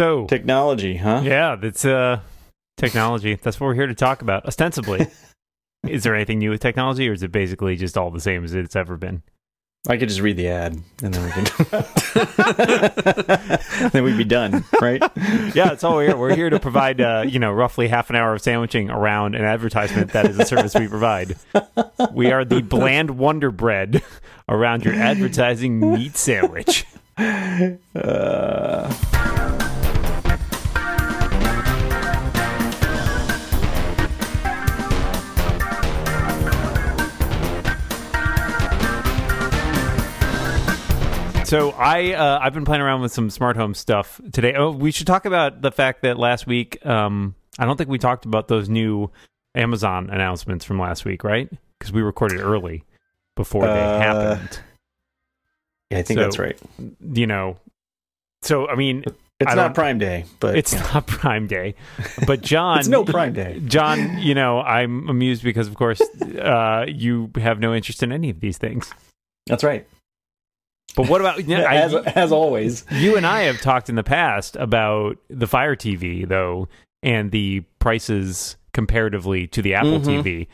So Technology, huh? yeah, that's uh technology. That's what we're here to talk about. Ostensibly, is there anything new with technology, or is it basically just all the same as it's ever been? I could just read the ad and then we can. then we'd be done, right? Yeah, that's all we're here. We're here to provide, uh, you know, roughly half an hour of sandwiching around an advertisement that is a service we provide. We are the bland Wonder Bread around your advertising meat sandwich. Uh, So I uh, I've been playing around with some smart home stuff today. Oh, we should talk about the fact that last week um, I don't think we talked about those new Amazon announcements from last week, right? Because we recorded early before they Uh, happened. yeah, I think So- that's right. You know, so I mean, It's I not Prime Day, but it's yeah. not Prime Day, but John, it's no Prime Day. John, you know, I'm amused because of course uh, you have no interest in any of these things. That's right. But what about you know, I- as as always. you and I have talked in the past about the Fire TV though and the prices comparatively to the Apple Mhm. TV.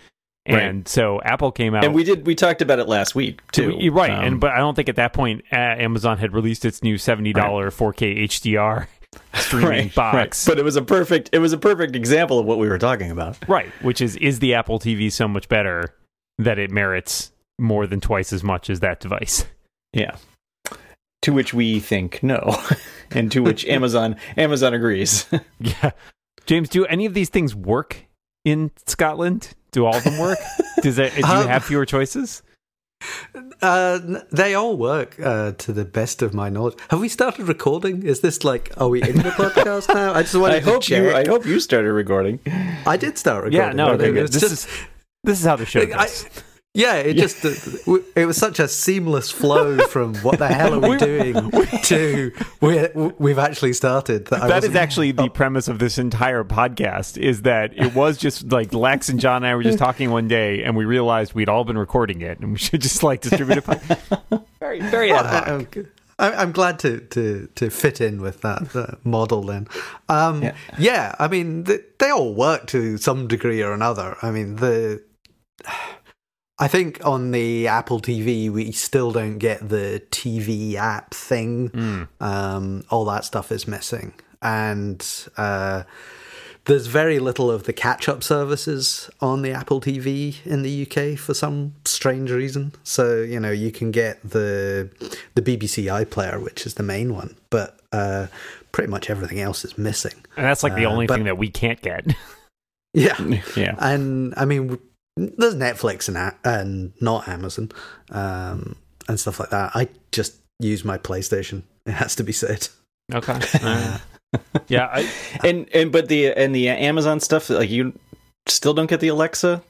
And so Apple came out And we did we talked about it last week too. You're right, Um, and but I don't think at that point uh, Amazon had released its new seventy dollar 4K HDR streaming right, box, right. But it was a perfect it was a perfect example of what we were talking about. right? Which is is the Apple TV so much better that it merits more than twice as much as that device? Yeah. To which we think no. and to which Amazon Amazon agrees. Yeah, James, do any of these things work in Scotland? Do all of them work? Does it? Do you Um, have fewer choices? Uh, they all work uh, to the best of my knowledge. Have we started recording? Is this like, are we in the podcast now? I just wanted I to hope check. you I hope you started recording. I did start recording. Yeah, no, okay, it good. This just- is this is how the show Like, I- goes. Yeah, it just uh, it was such a seamless flow from what the hell are we doing to we we've actually started. That, That is actually the premise of this entire podcast is that it was just like Lex and John and I were just talking one day and we realized we'd all been recording it and we should just like distribute it. very, very ad I- hoc. I'm, g- I- I'm glad to, to, to fit in with that uh, model then. Um, Yeah. yeah. I mean, th they all work to some degree or another. I mean, the. I think on the Apple TV, we still don't get the TV app thing. Mm. Um, all that stuff is missing. And uh, there's very little of the catch up services on the Apple TV in the UK for some strange reason. So, you know, you can get the the BBC iPlayer, which is the main one, but uh, pretty much everything else is missing. And that's like the Uh, only but- thing that we can't get. Yeah. Yeah. And I mean, there's Netflix and, and not Amazon um, and stuff like that. I just use my PlayStation, it has to be said. Okay. Uh, yeah. I, And and but the and the Amazon stuff like you still don't get the Alexa,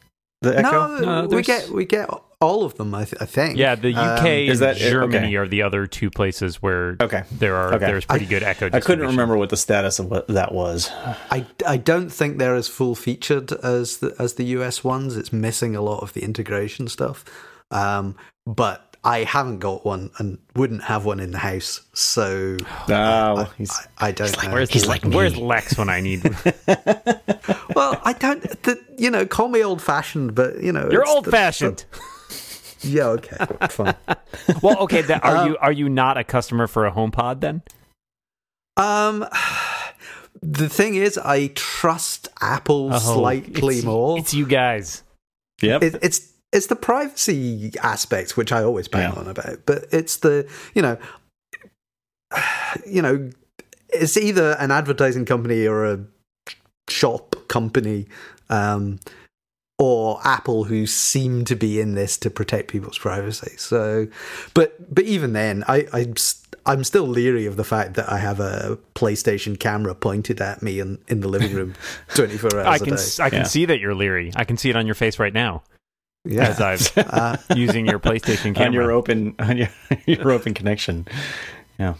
the Echo. No, No, we get we get all of them. I, th- I think. yeah. The UK Um, is and that- Germany okay. are the other two places where Okay. there are Okay. there's pretty good echo. I couldn't remember what the status of what that was. I, I don't think they're as full featured as the, as the US ones. It's missing a lot of the integration stuff. Um, but I haven't got one and wouldn't have one in the house, so Oh, he's I, I don't know. Where's, He's like where's Lex when I need? well, I don't. The, you know, call me old fashioned, but you know, You're old fashioned. Yeah, okay, fine. well, okay. That, are Um, you are you not a customer for a HomePod then? Um, the thing is, I trust Apple slightly it's, more. It's you guys. yep. it, it's it's the privacy aspect which I always bang Yeah. on about, but it's the you know, you know, it's either an advertising company or a shop company, um, or Apple who seem to be in this to protect people's privacy. So, but but even then, I I'm s- I'm still leery of the fact that I have a PlayStation camera pointed at me in, in the living room 24 hours I a can day. s- I can Yeah. see that you're leery. I can see it on your face right now Yeah. as I'm Uh, using your PlayStation camera. on your open on your your open connection. Yeah.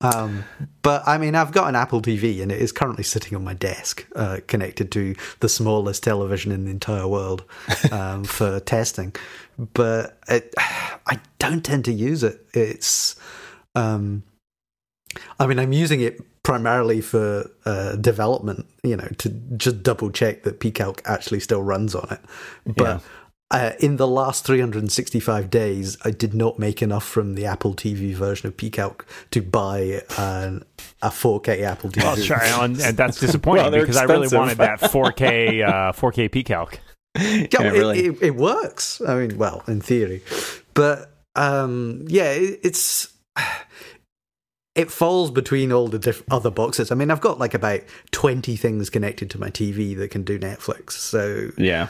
Um, but I mean, I've got an Apple TV and it is currently sitting on my desk, uh, connected to the smallest television in the entire world um, for testing. But it, I don't tend to use it. It's, um, I mean, I'm using it primarily for uh, development, you know, to just double check that PCalc actually still runs on it. But uh, in the last 365 days, I did not make enough from the Apple TV version of PCalc to buy an, a 4K Apple TV. Well, sure, and, and that's disappointing Well, they're because I really wanted that 4K uh, 4K PCalc. Yeah, Yeah, it, really. it, it works. I mean, well, in theory, but um, yeah, it, it's it falls between all the diff- other boxes. I mean, I've got like about twenty things connected to my TV that can do Netflix, so Yeah.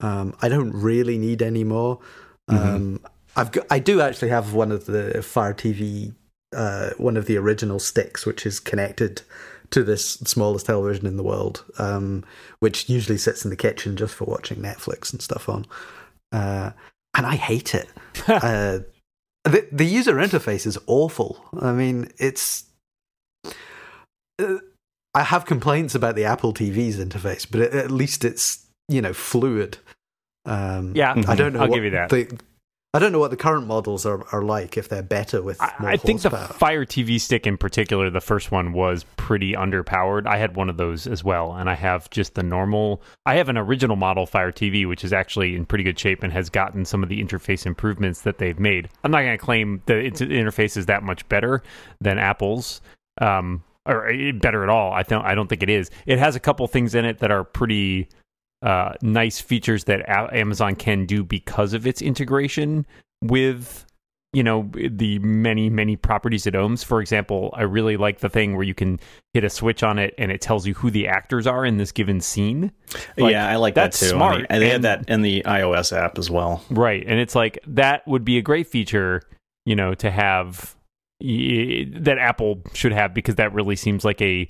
Um, I don't really need any more. Um, I've got, I do actually have one of the Fire TV, uh, one of the original sticks, which is connected to this smallest television in the world, um, which usually sits in the kitchen just for watching Netflix and stuff on. Uh, and I hate it. uh, the, the user interface is awful. I mean, it's. Uh, I have complaints about the Apple TV's interface, but at least it's you know fluid. Um, Yeah, I don't know. I'll what give you that. The, I don't know what the current models are, are like. If they're better with I, more I think the. Fire TV stick in particular, the first one was pretty underpowered. I had one of those as well, and I have just the normal. I have an original model Fire TV, which is actually in pretty good shape and has gotten some of the interface improvements that they've made. I'm not going to claim the its interface is that much better than Apple's. Um, or uh, better at all. I don't. I don't think it is. It has a couple things in it that are pretty uh, nice features that A- Amazon can do because of its integration with you know the many many properties it owns. For example, I really like the thing where you can hit a switch on it and it tells you who the actors are in this given scene. Like, yeah, I like that's that too. smart, I mean, and they have and- that in the iOS app as well. Right. And it's like that would be a great feature, you know, to have that Apple should have because that really seems like a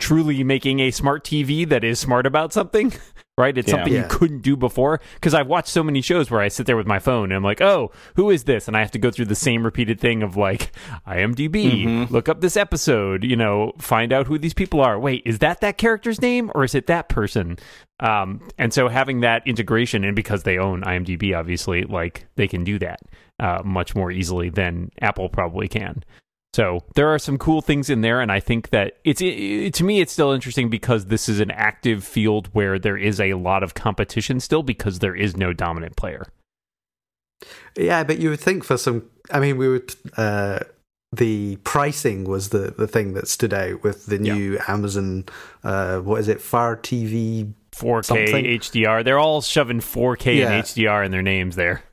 truly making a smart TV that is smart about something. Right? It's Yeah. something you couldn't do before. Because I've watched so many shows where I sit there with my phone and I'm like, oh, who is this? And I have to go through the same repeated thing of like, IMDb, Mhm. look up this episode, you know, find out who these people are. Wait, is that that character's name or is it that person? Um, and so having that integration, and because they own IMDb, obviously, like they can do that uh, much more easily than Apple probably can. So there are some cool things in there, and I think that it's it, to me it's still interesting because this is an active field where there is a lot of competition still because there is no dominant player. Yeah, but you would think for some. I mean, we would. Uh, the pricing was the the thing that stood out with the Yeah. new Amazon. Uh, what is it? Fire TV. 4K Something. HDR, they're all shoving 4K Yeah. and HDR in their names there.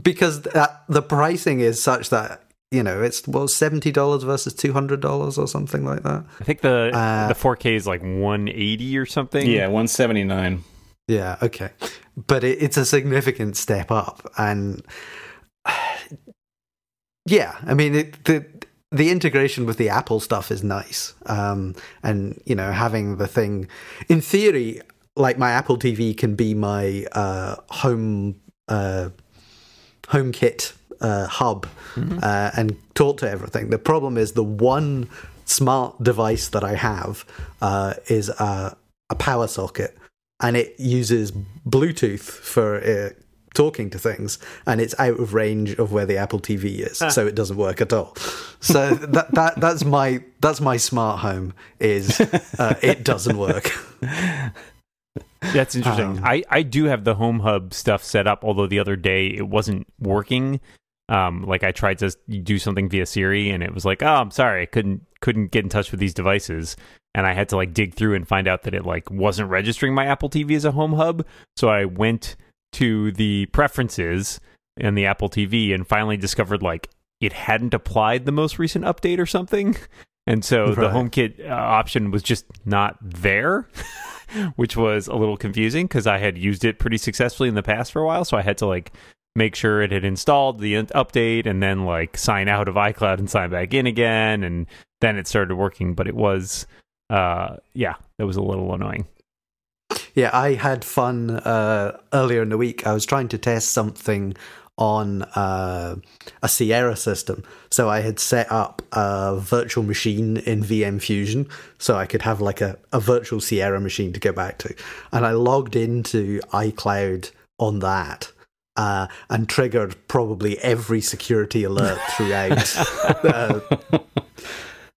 Because that, the pricing is such that you know it's well seventy dollars versus two hundred dollars or something like that. I think the Uh, the 4K is like 180 or something. Yeah, 179. Yeah, okay. But it, it's a significant step up. And yeah, I mean, it, the, the integration with the Apple stuff is nice. Um, and, you know, having the thing, in theory, like my Apple TV can be my uh, home uh, HomeKit uh, hub uh, and talk to everything. The problem is the one smart device that I have uh, is a, a power socket, and it uses Bluetooth for uh, talking to things, and it's out of range of where the Apple TV is, so it doesn't work at all. So that that that's my that's my smart home is uh, it doesn't work. That's interesting. Um, I, I do have the home hub stuff set up, although the other day it wasn't working. Um, like I tried to do something via Siri and it was like, oh, I'm sorry, I couldn't couldn't get in touch with these devices, and I had to like dig through and find out that it like wasn't registering my Apple TV as a home hub. So I went to the preferences in the Apple TV and finally discovered like it hadn't applied the most recent update or something. And so the Right. HomeKit uh, option was just not there, which was a little confusing because I had used it pretty successfully in the past for a while. So I had to like make sure it had installed the update and then like sign out of iCloud and sign back in again. And then it started working. But it was, uh, yeah, that was a little annoying. Yeah, I had fun uh, earlier in the week. I was trying to test something on uh, a Sierra system. So I had set up a virtual machine in VM Fusion so I could have like a, a virtual Sierra machine to go back to. And I logged into iCloud on that. Uh, and triggered probably every security alert throughout uh,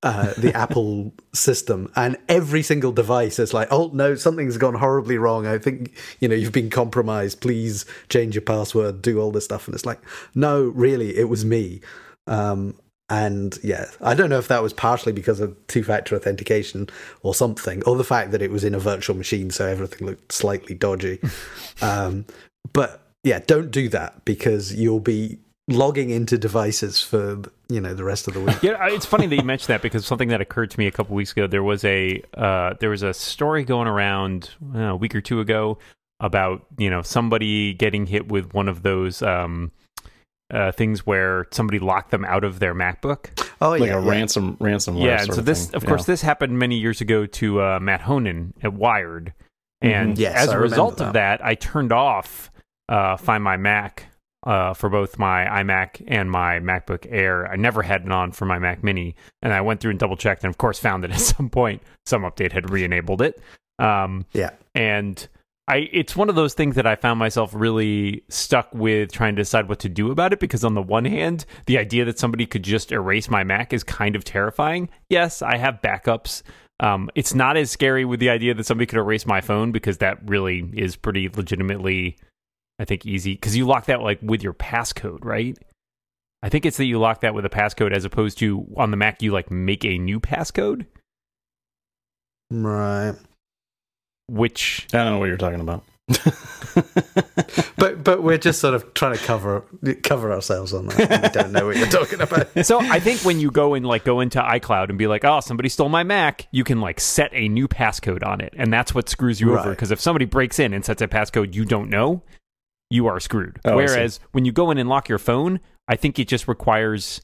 uh, the Apple system, and every single device is like, "Oh no, something's gone horribly wrong. I think you know you've been compromised. Please change your password. Do all this stuff." And it's like, "No, really, it was me." Um, and yeah, I don't know if that was partially because of two-factor authentication or something, or the fact that it was in a virtual machine, so everything looked slightly dodgy. um, but yeah, don't do that because you'll be logging into devices for you know the rest of the week. Yeah, it's funny that you mentioned that because something that occurred to me a couple weeks ago. There was a uh, there was a story going around uh, a week or two ago about you know somebody getting hit with one of those um, uh, things where somebody locked them out of their MacBook. Oh yeah. like yeah, a yeah. ransom ransomware. yeah, sort and so of this, thing. of Yeah. course, this happened many years ago to uh, Matt Honan at Wired, and Mhm. Yes, as I a result that. of that, I turned off uh, Find My Mac uh, for both my iMac and my MacBook Air. I never had it on for my Mac Mini, and I went through and double checked, and of course, found that at some point some update had re-enabled it. Um, yeah. and I it's one of those things that I found myself really stuck with trying to decide what to do about it because on the one hand, the idea that somebody could just erase my Mac is kind of terrifying. Yes, I have backups. Um, it's not as scary with the idea that somebody could erase my phone because that really is pretty legitimately, I think, easy because you lock that like with your passcode, right? I think it's that you lock that with a passcode as opposed to on the Mac you like make a new passcode, Right. which I don't know what you're talking about. But but we're just sort of trying to cover cover ourselves on that. We don't know what you're talking about. so I think when you go and like go into iCloud and be like, oh, somebody stole my Mac, you can like set a new passcode on it, and that's what screws you over. Because if somebody breaks in and sets a passcode you don't know, you are screwed. Oh, Whereas when you go in and lock your phone, I think it just requires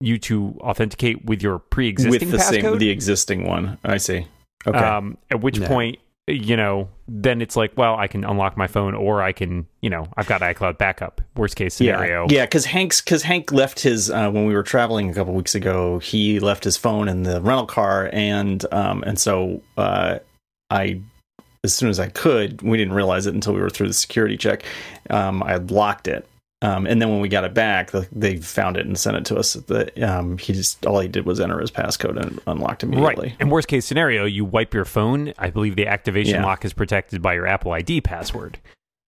you to authenticate with your pre-existing with the passcode. same the existing one. I see. Okay. Um, at which Yeah. point, you know, then it's like, well, I can unlock my phone, or I can, you know, I've got iCloud backup. Worst case scenario. Yeah, yeah, because Hank's because Hank left his uh, when we were traveling a couple weeks ago. He left his phone in the rental car, and um, and so uh, I, as soon as I could, we didn't realize it until we were through the security check. Um, I locked it, um, and then when we got it back, the, they found it and sent it to us. The, um, he just all he did was enter his passcode and unlocked immediately. Right. And worst case scenario, you wipe your phone. I believe the activation Yeah. lock is protected by your Apple ID password.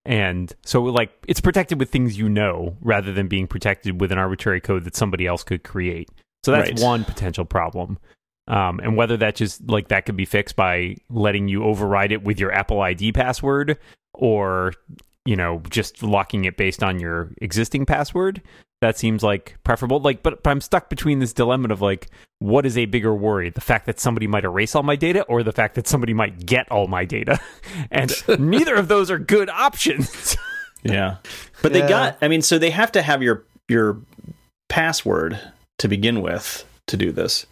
And so, like, it's protected with things you know rather than being protected with an arbitrary code that somebody else could create. So that's Right. one potential problem. Um, and whether that just like that could be fixed by letting you override it with your Apple ID password or, you know, just locking it based on your existing password, that seems like preferable. Like, but, but I'm stuck between this dilemma of like, what is a bigger worry? The fact that somebody might erase all my data or the fact that somebody might get all my data? And neither of those are good options. Yeah. But they Yeah. got I mean, so they have to have your your password to begin with to do this.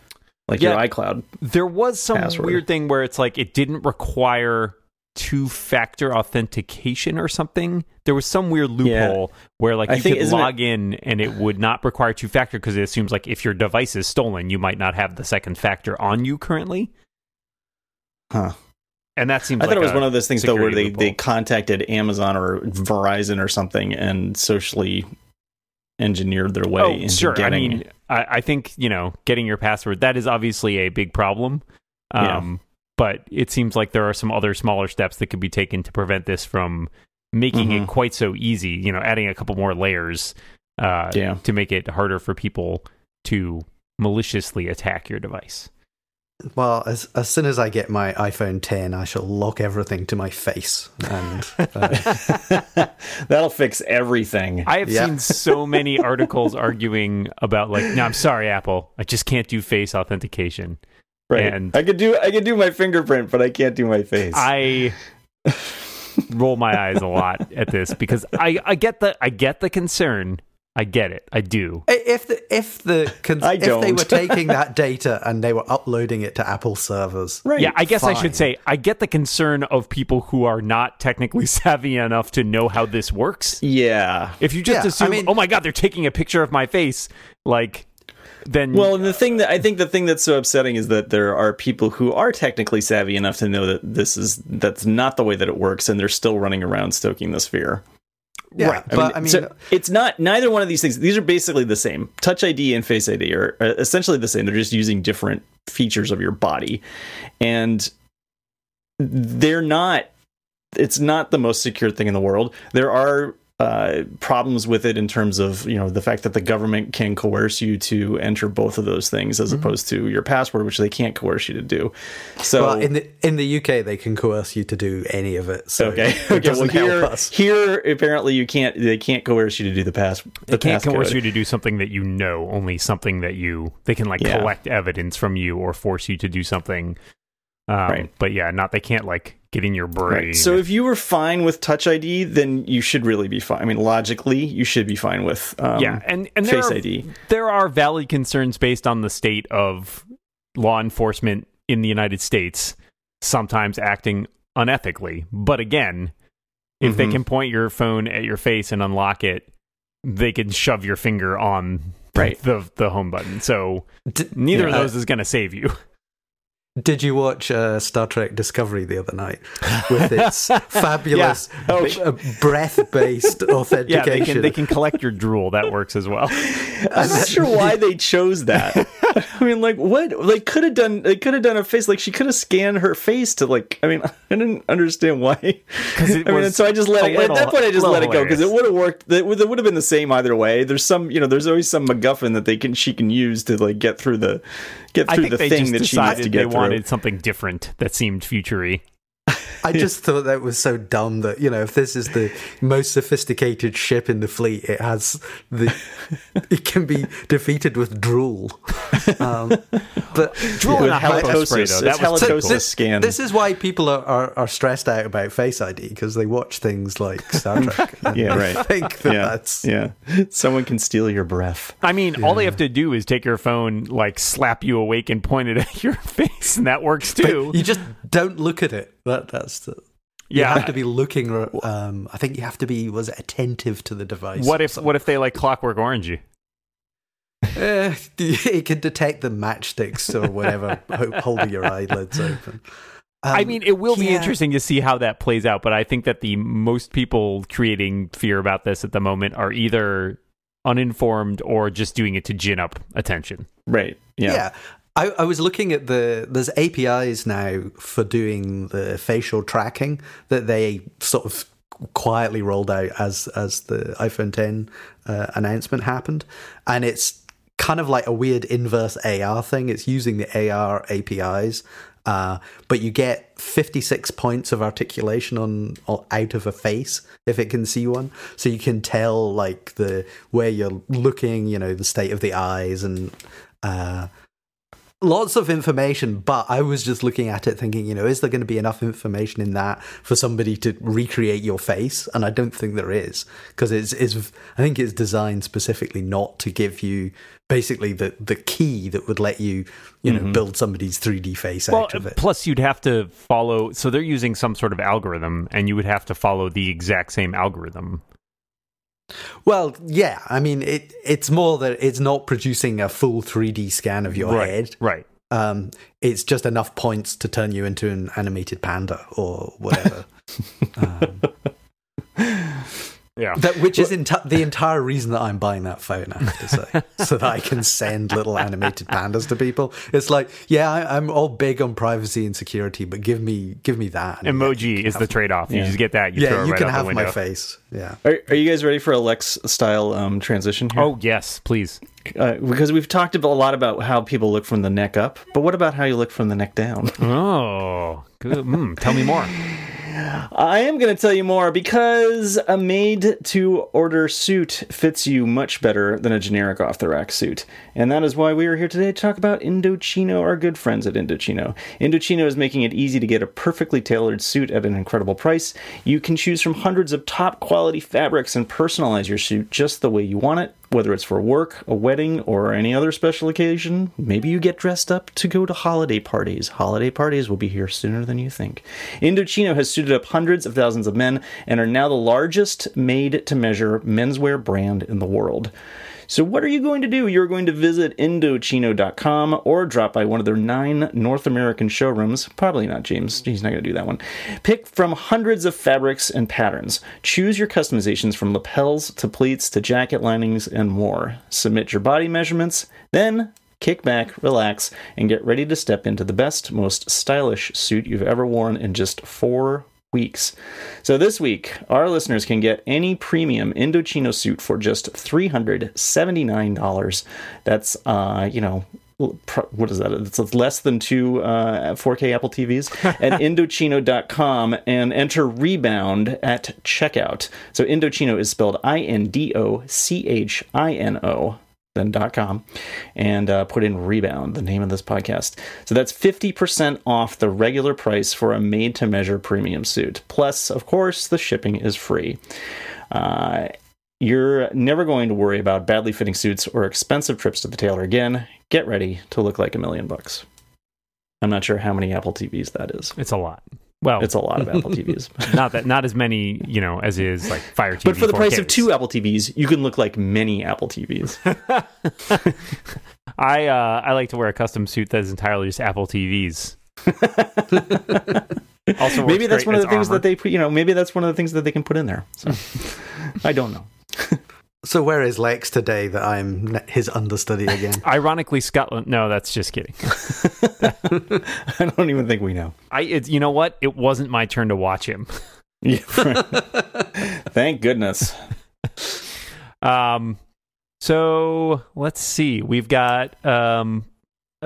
Like Yeah. your iCloud. there was some Password. weird thing where it's like it didn't require two factor authentication or something. There was some weird loophole where like I you think- could isn't it- log in and it would not require two factor because it assumes like if your device is stolen, you might not have the second factor on you currently. Huh. And that seems I like thought it was one of those things though where they, they contacted Amazon or Verizon or something and socially engineered their way Oh, into sure. I getting mean, I, I think you know getting your password that is obviously a big problem. Yeah. Um, but it seems like there are some other smaller steps that could be taken to prevent this from making Mhm. it quite so easy. You know, adding a couple more layers uh, Yeah. to make it harder for people to maliciously attack your device. Well, as as soon as I get my iPhone 10, I shall lock everything to my face, and uh, That'll fix everything. I have Yeah. seen so many articles arguing about like, no, I'm sorry, Apple, I just can't do face authentication. right. and- I could do I could do my fingerprint, but I can't do my face. I roll my eyes a lot at this because I, I get the I get the concern. I get it. I do. if the if the cons- I if they were taking that data and they were uploading it to Apple servers, right. Yeah, I guess I should say I get the concern of people who are not technically savvy enough to know how this works. yeah. If you just Yeah, I assume, mean- oh my god, they're taking a picture of my face, like then Well, and the thing that I think the thing that's so upsetting is that there are people who are technically savvy enough to know that this is that's not the way that it works, and they're still running around stoking this fear. Yeah, Right. but I mean, so it's not neither one of these things. These are basically the same. Touch ID and Face ID are uh, essentially the same. They're just using different features of your body, and they're not. It's not the most secure thing in the world. There are uh, problems with it in terms of you know the fact that the government can coerce you to enter both of those things as opposed to your password, which they can't coerce you to do. So well, in the in the UK, they can coerce you to do any of it. So Okay. it Okay. Well, here, help us. here apparently you can't. They can't coerce you to do the pass. The They can't coerce passcode. you to do something that you know, only something that you they can like Yeah. collect evidence from you or force you to do something. Um, Right. But yeah, not they can't like get in your brain. Right. So if you were fine with Touch ID, then you should really be fine. I mean, logically, you should be fine with um, yeah, and and Face are, ID. there are valid concerns based on the state of law enforcement in the United States sometimes acting unethically. But again, if they Mhm. can point your phone at your face and unlock it, they can shove your finger on Right. the the home button. So D- neither of yeah. those is going to save you. Did you watch uh, Star Trek Discovery the other night with its fabulous Oh. uh, breath-based Yeah, authentication? they can they can collect your drool. That works as well. I'm not sure why they chose that. I mean, like, what? Like, could have done. They could have done a face. Like, she could have scanned her face to like. I mean, I didn't understand why. Because it I mean, so I just let it. little- at that point, I just let it go because it would have worked. It would, have been the same either way. There's some, you know, there's always some MacGuffin that they can she can use to like get through the get through the thing that she needs to get they through. Wanted something different that seemed futury. I just thought that was so dumb that you know if this is the most sophisticated ship in the fleet, it has the it can be defeated with drool. Um, but Drool With and a hypo spray, halitosis. That was halitosis this, scan. this is why people are, are, are stressed out about Face ID because they watch things like Star Trek. and Yeah, they right. Think that yeah, that's yeah. Someone can steal your breath. I mean, all they have to do is take your phone, like slap you awake, and point it at your face, and that works too. you just don't look at it. That that's the, you yeah. have to be looking. Um, I think you have to be was it attentive to the device. What if what if they like Clockwork Orange you? Uh, it can detect the matchsticks or whatever ho- holding your eyelids open. I Um, mean, it will be yeah. interesting to see how that plays out, but I think that the most people creating fear about this at the moment are either uninformed or just doing it to gin up attention. Right. yeah. Yeah. I, I was looking at the there's APIs now for doing the facial tracking that they sort of quietly rolled out as as the iPhone 10 uh, announcement happened, and it's kind of like a weird inverse AR thing. It's using the AR APIs. Uh, but you get 56 points of articulation on, on out of a face if it can see one, so you can tell like the where you're looking, you know, the state of the eyes and uh, lots of information, but I was just looking at it thinking, you know, is there going to be enough information in that for somebody to recreate your face? And I don't think there is because it's, it's, I think it's designed specifically not to give you basically the, the key that would let you, you know, mm-hmm. build somebody's 3D face Well, out of it. plus you'd have to follow. So they're using some sort of algorithm, and you would have to follow the exact same algorithm. Well, yeah, I mean, it, it's more that it's not producing a full 3D scan of your right, head. right. Um, it's just enough points to turn you into an animated panda or whatever. um, Yeah. that which is enti- the entire reason that I'm buying that phone. I have to say, so that I can send little animated pandas to people. It's like, yeah, I, I'm all big on privacy and security, but give me give me that Emoji is the trade off. You Yeah. just get that. You throw Yeah, it you right can out have my face. Yeah. Are, are you guys ready for a Lex style um, transition here? Oh yes, please. uh, because we've talked a lot about how people look from the neck up, but what about how you look from the neck down? Oh, good. Mm, tell me more. I am going to tell you more because a made to order suit fits you much better than a generic off the rack suit. And that is why we are here today to talk about Indochino, our good friends at Indochino. Indochino is making it easy to get a perfectly tailored suit at an incredible price. You can choose from hundreds of top quality fabrics and personalize your suit just the way you want it. Whether it's for work, a wedding, or any other special occasion, maybe you get dressed up to go to holiday parties. Holiday parties will be here sooner than you think. Indochino has suited up hundreds of thousands of men and are now the largest made to measure menswear brand in the world. So, what are you going to do? You're going to visit Indochino.com or drop by one of their nine North American showrooms. Probably not James. He's not going to do that one. Pick from hundreds of fabrics and patterns. Choose your customizations from lapels to pleats to jacket linings and more. Submit your body measurements. Then kick back, relax, and get ready to step into the best, most stylish suit you've ever worn in just four weeks. So this week, our listeners can get any premium Indochino suit for just $379. That's, uh, you know, what is that? It's less than two uh, 4K Apple TVs at Indochino.com and enter Rebound at checkout. So Indochino is spelled I N D O C H I N O then .com and uh, put in rebound the name of this podcast. So that's 50% off the regular price for a made to measure premium suit. Plus of course the shipping is free. Uh, you're never going to worry about badly fitting suits or expensive trips to the tailor again. Get ready to look like a million bucks. I'm not sure how many apple tvs that is. It's a lot well, it's a lot of Apple TVs. not that, not as many, you know, as is like Fire TV. But for the 4Ks. price of two Apple TVs, you can look like many Apple TVs. I uh, I like to wear a custom suit that is entirely just Apple TVs. also, maybe that's one of the things armor. that they put. You know, maybe that's one of the things that they can put in there. So, I don't know. So where is Lex today that I'm his understudy again? Ironically, Scotland. No, that's just kidding. I don't even think we know. I. It, you know what? It wasn't my turn to watch him. yeah, Thank goodness. Um. So let's see. We've got um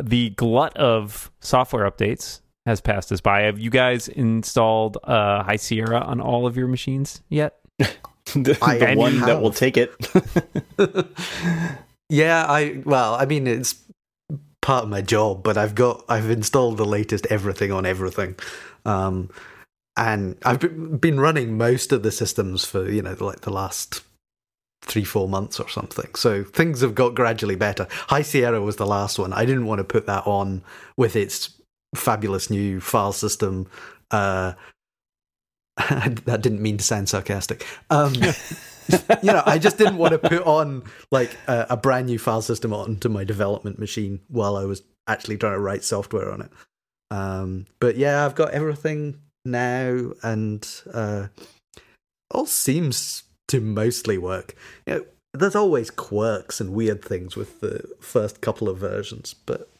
the glut of software updates has passed us by. Have you guys installed uh, High Sierra on all of your machines yet? the, the one have. that will take it. yeah, I well, I mean it's part of my job, but I've got I've installed the latest everything on everything. Um, and I've been running most of the systems for you know like the last three four months or something so things have got gradually better high sierra was the last one i didn't want to put that on with its fabulous new file system uh, that didn't mean to sound sarcastic. Um, you know, I just didn't want to put on like a, a, brand new file system onto my development machine while I was actually trying to write software on it. Um, but yeah, I've got everything now, and uh, all seems to mostly work. You know, there's always quirks and weird things with the first couple of versions, but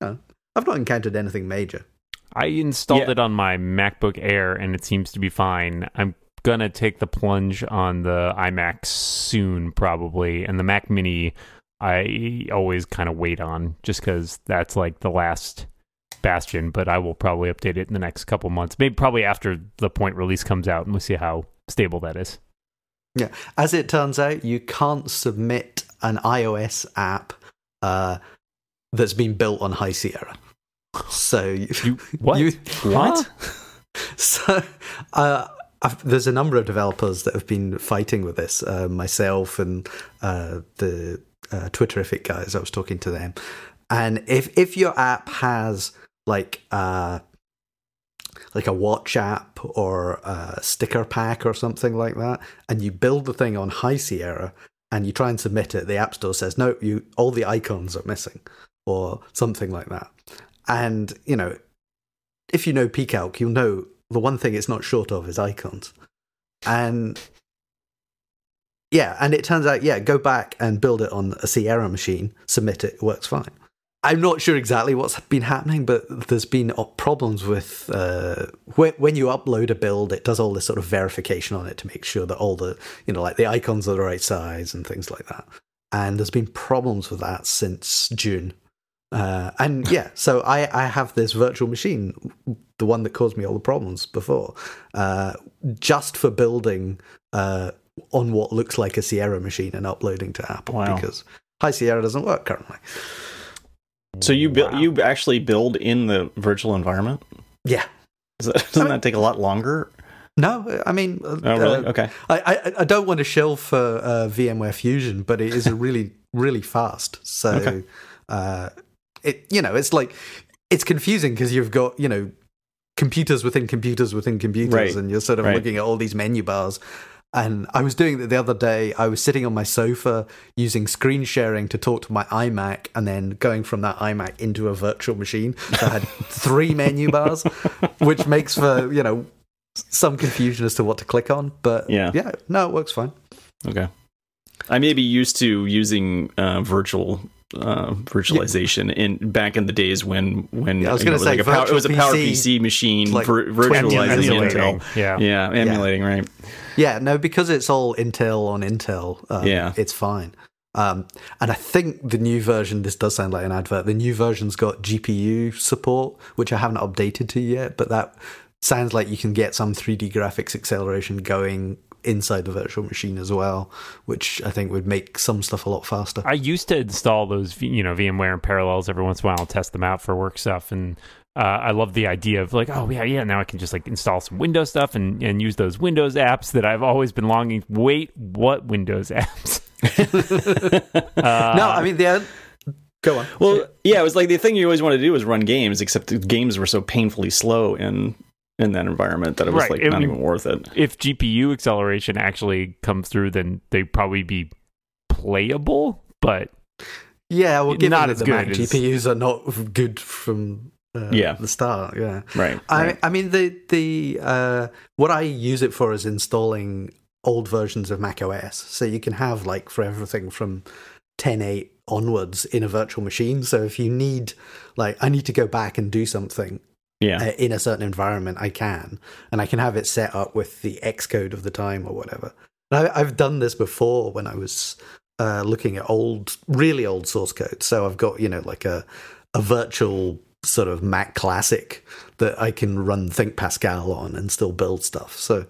you know, I've not encountered anything major. I installed yeah. it on my MacBook Air and it seems to be fine. I'm gonna take the plunge on the iMac soon, probably, and the Mac Mini. I always kind of wait on just because that's like the last bastion. But I will probably update it in the next couple months, maybe probably after the point release comes out, and we'll see how stable that is. Yeah, as it turns out, you can't submit an iOS app uh, that's been built on High Sierra. So you what? You, what? so uh, there's a number of developers that have been fighting with this. Uh, myself and uh, the uh, Twitterrific guys. I was talking to them, and if if your app has like uh, like a watch app or a sticker pack or something like that, and you build the thing on High Sierra and you try and submit it, the App Store says no, you all the icons are missing or something like that. And, you know, if you know pcalc, you'll know the one thing it's not short of is icons. And yeah, and it turns out, yeah, go back and build it on a Sierra machine, submit it, it works fine. I'm not sure exactly what's been happening, but there's been problems with uh, when, when you upload a build, it does all this sort of verification on it to make sure that all the, you know, like the icons are the right size and things like that. And there's been problems with that since June. Uh, and yeah, so I, I have this virtual machine, the one that caused me all the problems before, uh, just for building uh, on what looks like a Sierra machine and uploading to Apple wow. because High Sierra doesn't work currently. So you build, wow. you actually build in the virtual environment? Yeah. That, doesn't I mean, that take a lot longer? No, I mean, uh, oh, really? Uh, okay. I, I, I don't want to shill for uh, VMware Fusion, but it is a really really fast. So okay. It you know it's like it's confusing because you've got you know computers within computers within computers, right. and you're sort of right. looking at all these menu bars. And I was doing it the other day. I was sitting on my sofa using screen sharing to talk to my iMac and then going from that iMac into a virtual machine. So I had three menu bars, which makes for, you know, some confusion as to what to click on. But Yeah. yeah, no, it works fine. Okay. I may be used to using uh, virtual uh, virtualization in back in the days when when Yeah, I was you gonna know, say like a power, it was a power PC, PC machine like vir- virtualizing ago. Intel. Yeah. Yeah, emulating, right? Yeah, no, because it's all Intel on Intel, um, Yeah. it's fine. Um, and I think the new version, this does sound like an advert, the new version's got GPU support, which I haven't updated to yet, but that sounds like you can get some 3D graphics acceleration going inside the virtual machine as well, which I think would make some stuff a lot faster. I used to install those, you know, VMware and Parallels every once in a while and test them out for work stuff. And uh, I love the idea of like, oh yeah, yeah, now I can just like install some Windows stuff and, and use those Windows apps that I've always been longing. Wait, what Windows apps? uh, no, I mean, the. Go on. Well, yeah, it was like the thing you always wanted to do was run games, except the games were so painfully slow in in that environment that it was Right, like it- not even worth it. if GPU acceleration actually comes through, then they'd probably be playable. But Yeah, well, given Not that as the good Mac as- GPUs are not good from uh, Yeah. the start, yeah. Right. I, right. I mean the the uh, what I use it for is installing old versions of Mac OS. So you can have like for everything from 10.8 onwards in a virtual machine. So if you need like I need to go back and do something yeah. uh, in a certain environment, I can, and I can have it set up with the Xcode of the time or whatever. And I, I've done this before when I was uh, looking at old, really old source code. So I've got you know like a a virtual sort of Mac Classic that I can run Think Pascal on and still build stuff. So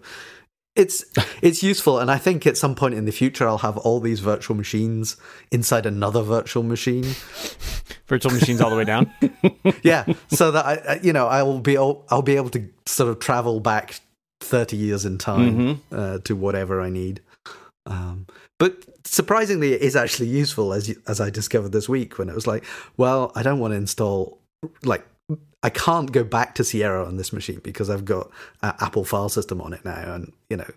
it's it's useful, and I think at some point in the future I'll have all these virtual machines inside another virtual machine virtual machines all the way down. yeah so that i I- you know i'll be i'll, I'll be able to sort of travel back 30 years in time Mhm. uh, to whatever i need um, but surprisingly it is actually useful as you, as i discovered this week when it was like well i don't want to install like i can't go back to sierra on this machine because i've got uh, apple file system on it now and you know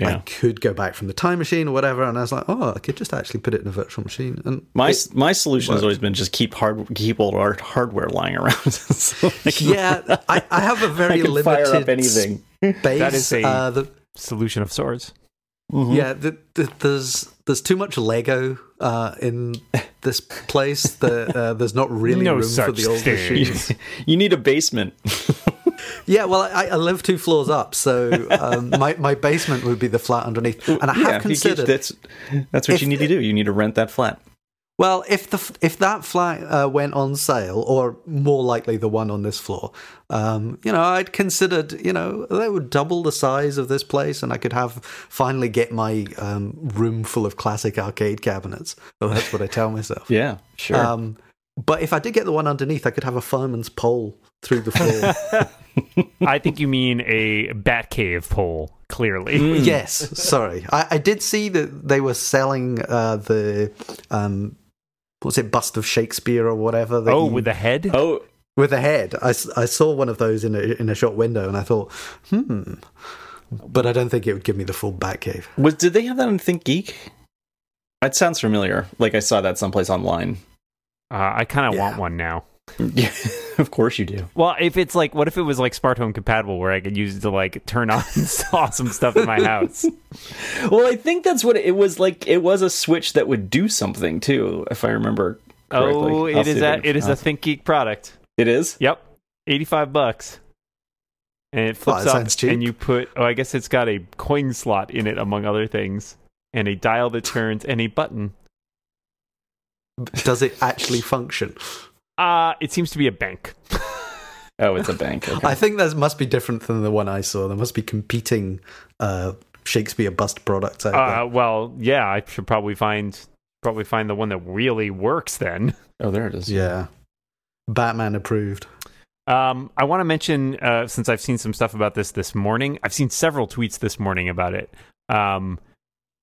I could go back from the time machine or whatever, and I was like, "Oh, I could just actually put it in a virtual machine." And My my solution has always been just keep hard keep old hard, hardware lying around. So I can- yeah, I, I have a very can limited fire up anything. space. That is a- uh, the, Solution of sorts. Mhm. Yeah, the, the, there's there's too much Lego uh, in this place. That uh, there's not really No room for the old thing. machines. you need a basement. Yeah, well, I, I live two floors up, so um, my my basement would be the flat underneath, and I have yeah, considered. that's that's what you need to do. You need to rent that flat. Well, if the if that flat uh, went on sale, or more likely the one on this floor, um, you know, I'd considered, you know, they would double the size of this place, and I could have finally get my um, room full of classic arcade cabinets. Well, that's what I tell myself. Yeah, sure. Um, but if I did get the one underneath, I could have a fireman's pole through the floor. I think you mean a Batcave pole. Clearly, Mm. yes, sorry. I, I did see that they were selling uh, the um, what's it, bust of Shakespeare or whatever. oh, you- with the head. oh, with a head. I, I saw one of those in a in a shop window, and I thought, hmm. But I don't think it would give me the full Batcave. was did they have that on ThinkGeek? That sounds familiar. Like I saw that someplace online. Uh, I kind of Yeah. want one now. Yeah, of course you do. Well, if it's like, what if it was like smart home compatible, where I could use it to like turn on awesome stuff in my house? Well, I think that's what it was like. It was a switch that would do something too, if I remember. correctly. Oh, I'll it see is if I a can- it is a I'll- Geek product. It is. Yep, eighty five bucks, and it flips that up, and you put. Oh, I guess it's got a coin slot in it, among other things, and a dial that turns, and a button. Does it actually function? Uh it seems to be a bank. Oh, it's a bank. Okay. I think that must be different than the one I saw. There must be competing uh, Shakespeare bust products out there. Uh, well, yeah, I should probably find probably find the one that really works then. oh, there it is. Yeah, Batman approved. Um, I want to mention uh, since I've seen some stuff about this this morning. I've seen several tweets this morning about it. Um,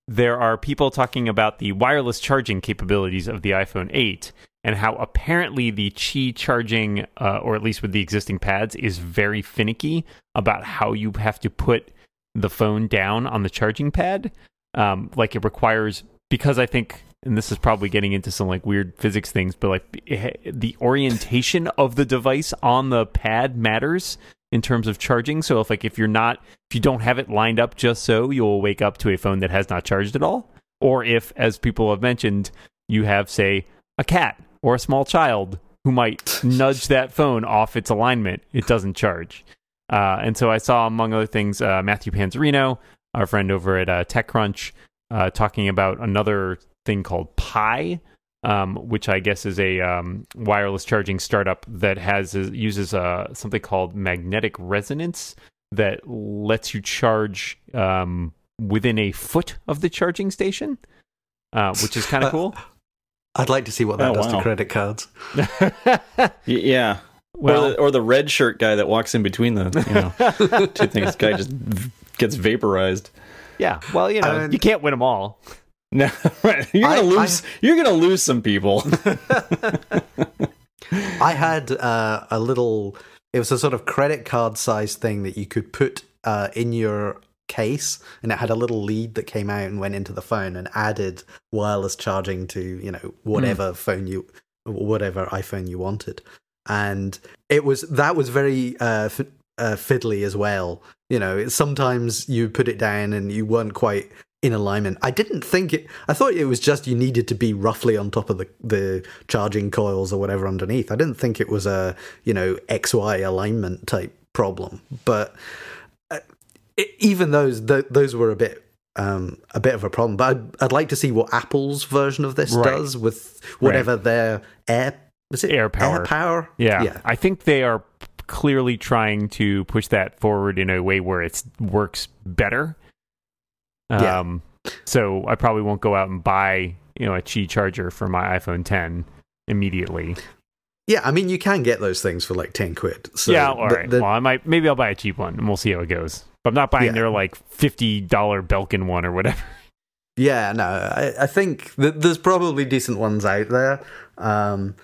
there are people talking about the wireless charging capabilities of the iPhone 8 and how apparently the Qi charging, uh, or at least with the existing pads, is very finicky about how you have to put the phone down on the charging pad. Um, like it requires because I think, and this is probably getting into some like weird physics things, but like the orientation of the device on the pad matters in terms of charging. So if like if you're not if you don't have it lined up just so, you'll wake up to a phone that has not charged at all. Or if, as people have mentioned, you have say a cat or a small child who might nudge that phone off its alignment, it doesn't charge. Uh, and so I saw, among other things, uh, Matthew Panzarino, our friend over at uh, TechCrunch, uh, talking about another thing called Pi, um, which I guess is a um, wireless charging startup that has uses uh, something called magnetic resonance that lets you charge um, within a foot of the charging station, uh, which is kind of cool. I'd like to see what that oh, does wow. to credit cards. yeah. Well, or the, or the, red shirt guy that walks in between the you know two things. Guy just gets vaporized. Yeah. Well, you know, I mean, you can't win them all. No, right. You're gonna I, lose. I, you're gonna lose some people. I had uh, a little. It was a sort of credit card size thing that you could put uh, in your case and it had a little lead that came out and went into the phone and added wireless charging to you know whatever mm. phone you whatever iphone you wanted and it was that was very uh, f- uh, fiddly as well you know sometimes you put it down and you weren't quite in alignment i didn't think it i thought it was just you needed to be roughly on top of the the charging coils or whatever underneath i didn't think it was a you know xy alignment type problem but it, even those th- those were a bit um, a bit of a problem. But I'd, I'd, like to see what Apple's version of this right. does with whatever right. their air was it AirPower. Air power. Yeah. yeah, I think they are clearly trying to push that forward in a way where it works better. Um, yeah. So I probably won't go out and buy you know a Qi charger for my iPhone 10 immediately. Yeah, I mean you can get those things for like ten quid. So yeah, all right. The, the, well, I might maybe I'll buy a cheap one and we'll see how it goes. But I'm not buying yeah. their like fifty dollar Belkin one or whatever. Yeah, no, I, I think th- there's probably decent ones out there. Um,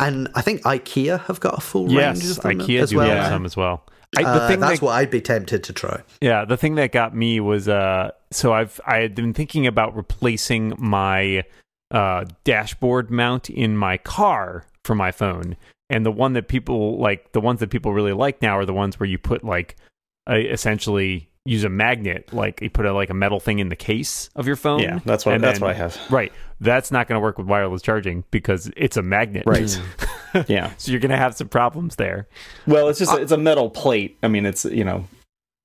and I think IKEA have got a full yes, range of them IKEA as do well. have some as well. I, the uh, thing that's that, what I'd be tempted to try. Yeah, the thing that got me was uh, so I've I had been thinking about replacing my uh, dashboard mount in my car for my phone, and the one that people like, the ones that people really like now are the ones where you put like essentially use a magnet, like you put a like a metal thing in the case of your phone. Yeah, that's what that's then, what I have. Right, that's not going to work with wireless charging because it's a magnet. Right. yeah. So you're going to have some problems there. Well, it's just uh, it's a metal plate. I mean, it's you know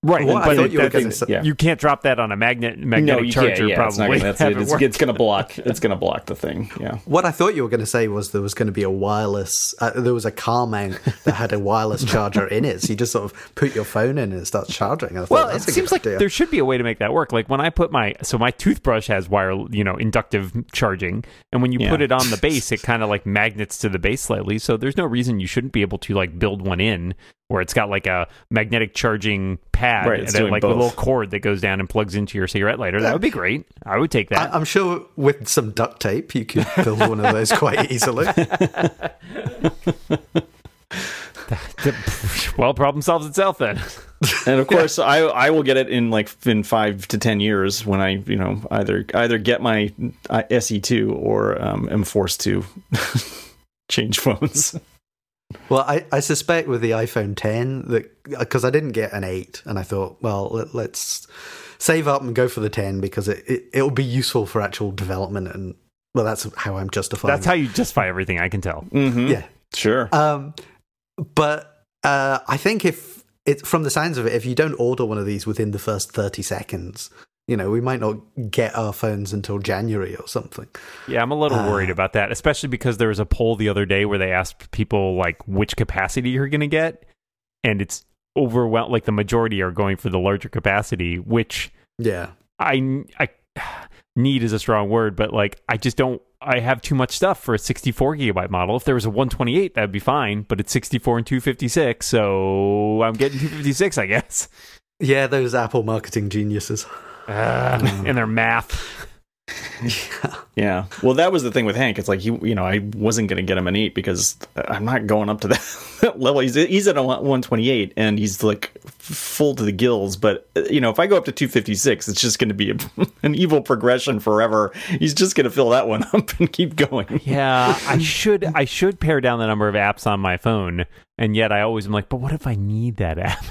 Right, well, but it, you, that, yeah. you can't drop that on a magnet magnetic no, charger. Yeah, probably, it's, gonna, it's, it's going to block. It's going to block the thing. Yeah. What I thought you were going to say was there was going to be a wireless. Uh, there was a car mount that had a wireless charger in it, so you just sort of put your phone in and it starts charging. Thought, well, it seems like there should be a way to make that work. Like when I put my so my toothbrush has wire, you know, inductive charging, and when you yeah. put it on the base, it kind of like magnets to the base slightly. So there's no reason you shouldn't be able to like build one in where it's got like a magnetic charging pad right, and then like both. a little cord that goes down and plugs into your cigarette lighter. That would be great. I would take that. I, am sure with some duct tape you could build one of those quite easily. well, problem solves itself then. and of course, yeah. I I will get it in like in five to ten years when I you know either either get my uh, SE two or um, am forced to change phones. Well, I, I suspect with the iPhone 10 that because I didn't get an 8 and I thought, well, let, us save up and go for the 10 because it, it it'll be useful for actual development and well, that's how I'm justifying. That's it. how you justify everything. I can tell. Mm-hmm. Yeah, sure. Um, but uh, I think if it from the sounds of it, if you don't order one of these within the first thirty seconds, you know, we might not get our phones until January or something. Yeah, I'm a little uh, worried about that, especially because there was a poll the other day where they asked people like which capacity you're going to get, and it's overwhelmed. Like the majority are going for the larger capacity, which yeah, I I need is a strong word, but like I just don't. I have too much stuff for a 64 gigabyte model. If there was a 128, that'd be fine, but it's 64 and 256, so I'm getting 256, I guess. Yeah, those Apple marketing geniuses uh, and their math. Yeah. Yeah. Well, that was the thing with Hank. It's like he, you know, I wasn't going to get him an eight because I'm not going up to that level. He's he's at a 128 and he's like full to the gills. But you know, if I go up to 256, it's just going to be a, an evil progression forever. He's just going to fill that one up and keep going. Yeah, I should I should pare down the number of apps on my phone, and yet I always am like, but what if I need that app?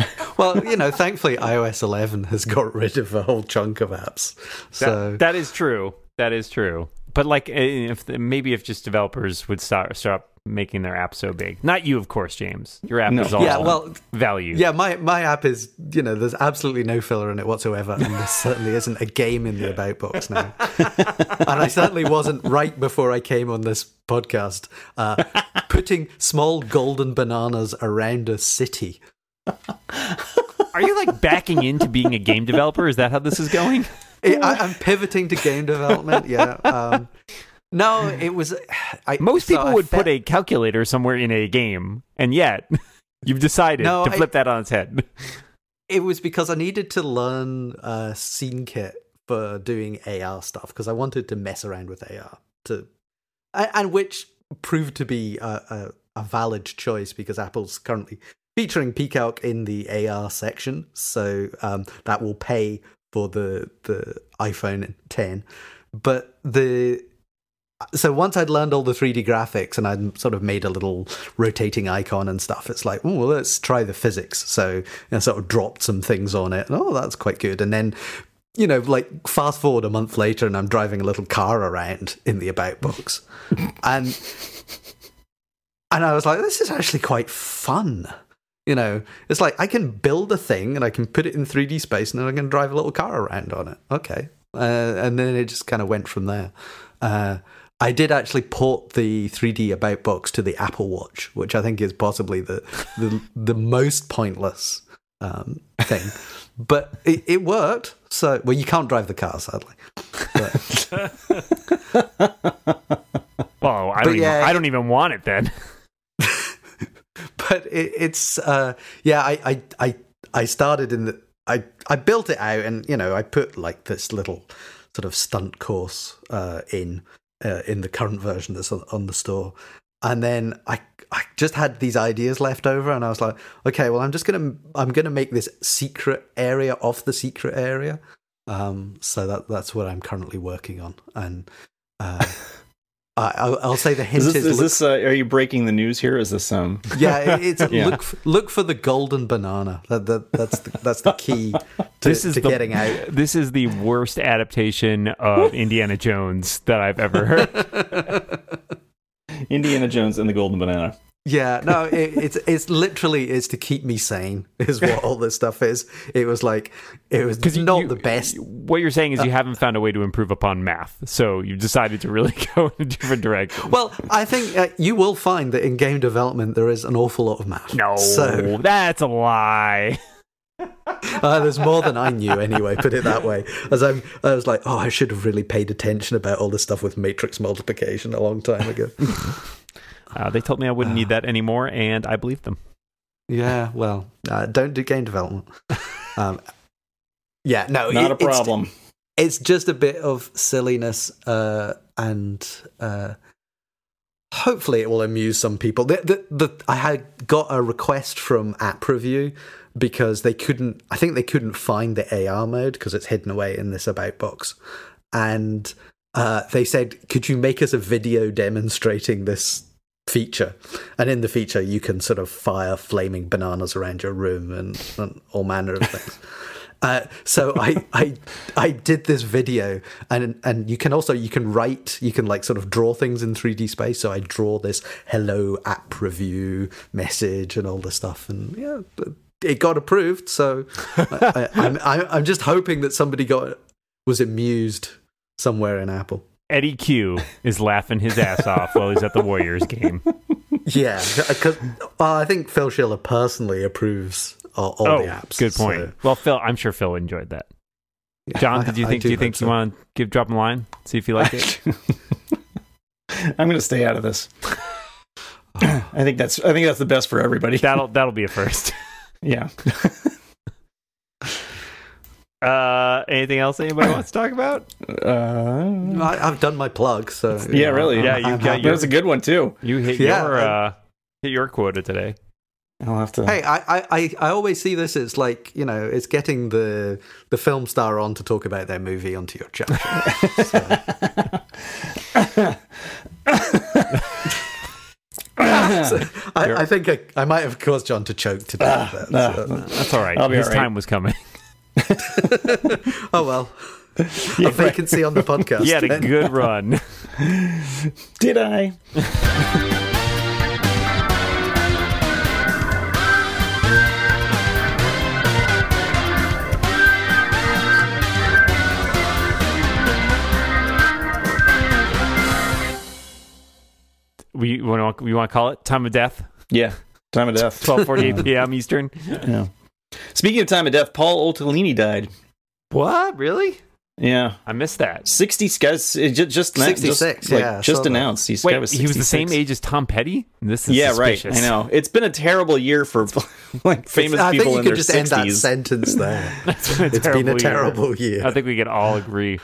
Well, you know, thankfully iOS 11 has got rid of a whole chunk of apps. So that, that is true. That is true. But like, eh, if maybe if just developers would start stop making their app so big. Not you, of course, James. Your app No. is all yeah, well, value. yeah, my my app is you know there's absolutely no filler in it whatsoever, and there certainly isn't a game in the about box now. and I certainly wasn't right before I came on this podcast uh, putting small golden bananas around a city. Are you like backing into being a game developer? Is that how this is going? I, I'm pivoting to game development. Yeah. Um, no, it was. I, Most so people I would fe- put a calculator somewhere in a game, and yet you've decided No, to I- flip that on its head. It was because I needed to learn uh, SceneKit for doing AR stuff because I wanted to mess around with AR to, and, and which proved to be a, a, a valid choice because Apple's currently featuring PCalc in the AR section, so um, that will pay for the the iPhone 10. But the so once I'd learned all the 3D graphics and I'd sort of made a little rotating icon and stuff, it's like, oh, well, let's try the physics. So I sort of dropped some things on it. And, oh, that's quite good. And then, you know, like fast forward a month later and I'm driving a little car around in the about box. and and I was like, this is actually quite fun. You know, it's like I can build a thing and I can put it in 3D space and then I can drive a little car around on it. Okay. Uh, and then it just kind of went from there. Uh, I did actually port the 3D about box to the Apple Watch, which I think is possibly the the, the most pointless um, thing. but it, it worked. So, well, you can't drive the car, sadly. But, Oh, I don't. Even, I don't even want it then. but it, it's uh, yeah. I, I I I started in the I I built it out, and you know I put like this little sort of stunt course uh, in uh, in the current version that's on, on the store, and then I I just had these ideas left over, and I was like, okay, well I'm just gonna I'm gonna make this secret area off the secret area. Um, so that that's what I'm currently working on, and uh, I, I'll, I'll say the hint Is is, this, is look- this uh, are you breaking the news here? Is this um? yeah, it's Yeah. look look for the golden banana. That, that that's the, that's the key to, this is to the, getting out. This is the worst adaptation of Indiana Jones that I've ever heard. Indiana Jones and the Golden Banana. Yeah, no, it, it's it's literally is to keep me sane. Is what all this stuff is. It was like it was Because not the best. What you're saying is you haven't found a way to improve upon math, so you've decided to really go in a different direction. Well, I think uh, you will find that in game development there is an awful lot of math. no, so that's a lie. uh, there's more than I knew anyway. Put it that way. As I'm, I was like, oh, I should have really paid attention about all this stuff with matrix multiplication a long time ago. Uh, they told me I wouldn't need that anymore, and I believed them. Yeah, well, uh, don't do game development. Um, yeah, no, Not it- a it's- problem. It's, just a bit of silliness, uh, and uh, hopefully, it will amuse some people. The, the, the, I had got a request from App Review because they couldn't. I think they couldn't find the AR mode because it's hidden away in this about box, and uh, they said, "Could you make us a video demonstrating this?" Feature. And in the feature you can sort of fire flaming bananas around your room and, and all manner of things. Uh, so I, I I did this video and and you can also you can write you can like sort of draw things in 3D space. So I draw this hello app review message and all this stuff. And yeah it got approved. So I, I, I'm I'm I'm just hoping that somebody got was amused somewhere in Apple Eddy Cue is laughing his ass off while he's at the Warriors game. yeah because well, I think Phil Schiller personally approves all, all oh, the apps good point. so, Well, Phil, I'm sure Phil enjoyed that. John, I- did you I think? Do, you think so. you want to give drop a line? See if you like it. I'm going to stay out of this. I think that's I think that's the best for everybody. That'll that'll be a first. yeah. Uh, anything else anybody wants to talk about? Uh, I, I've done my plug, so yeah, really. Yeah, you got happy. your- That was a good one too. You hit Yeah, your I- uh, hit your quota today. I'll have to. Hey, I, I, I, I always see this as like you know, it's getting the the film star on to talk about their movie onto your channel. So, I, I think I, I might have caused John to choke to death. there, ah, so- That's all right. I'll His all right. time was coming. oh well, a vacancy on the podcast. He had a good run. Did I? we want to we want to call it time of death. Yeah. Time of death. Twelve forty eight p.m. Eastern. Yeah. Speaking of time of death, Paul Otellini died. What? Really? Yeah. I missed that. 60 guys it eh, ju- just 66, just, like, yeah, just announced he's Wait, was he was the same age as Tom Petty. This is yeah right i know it's been a terrible year for like famous I think people you in could their just end that 60s sentence there. It's been a It's been a year. terrible year. I think we can all agree.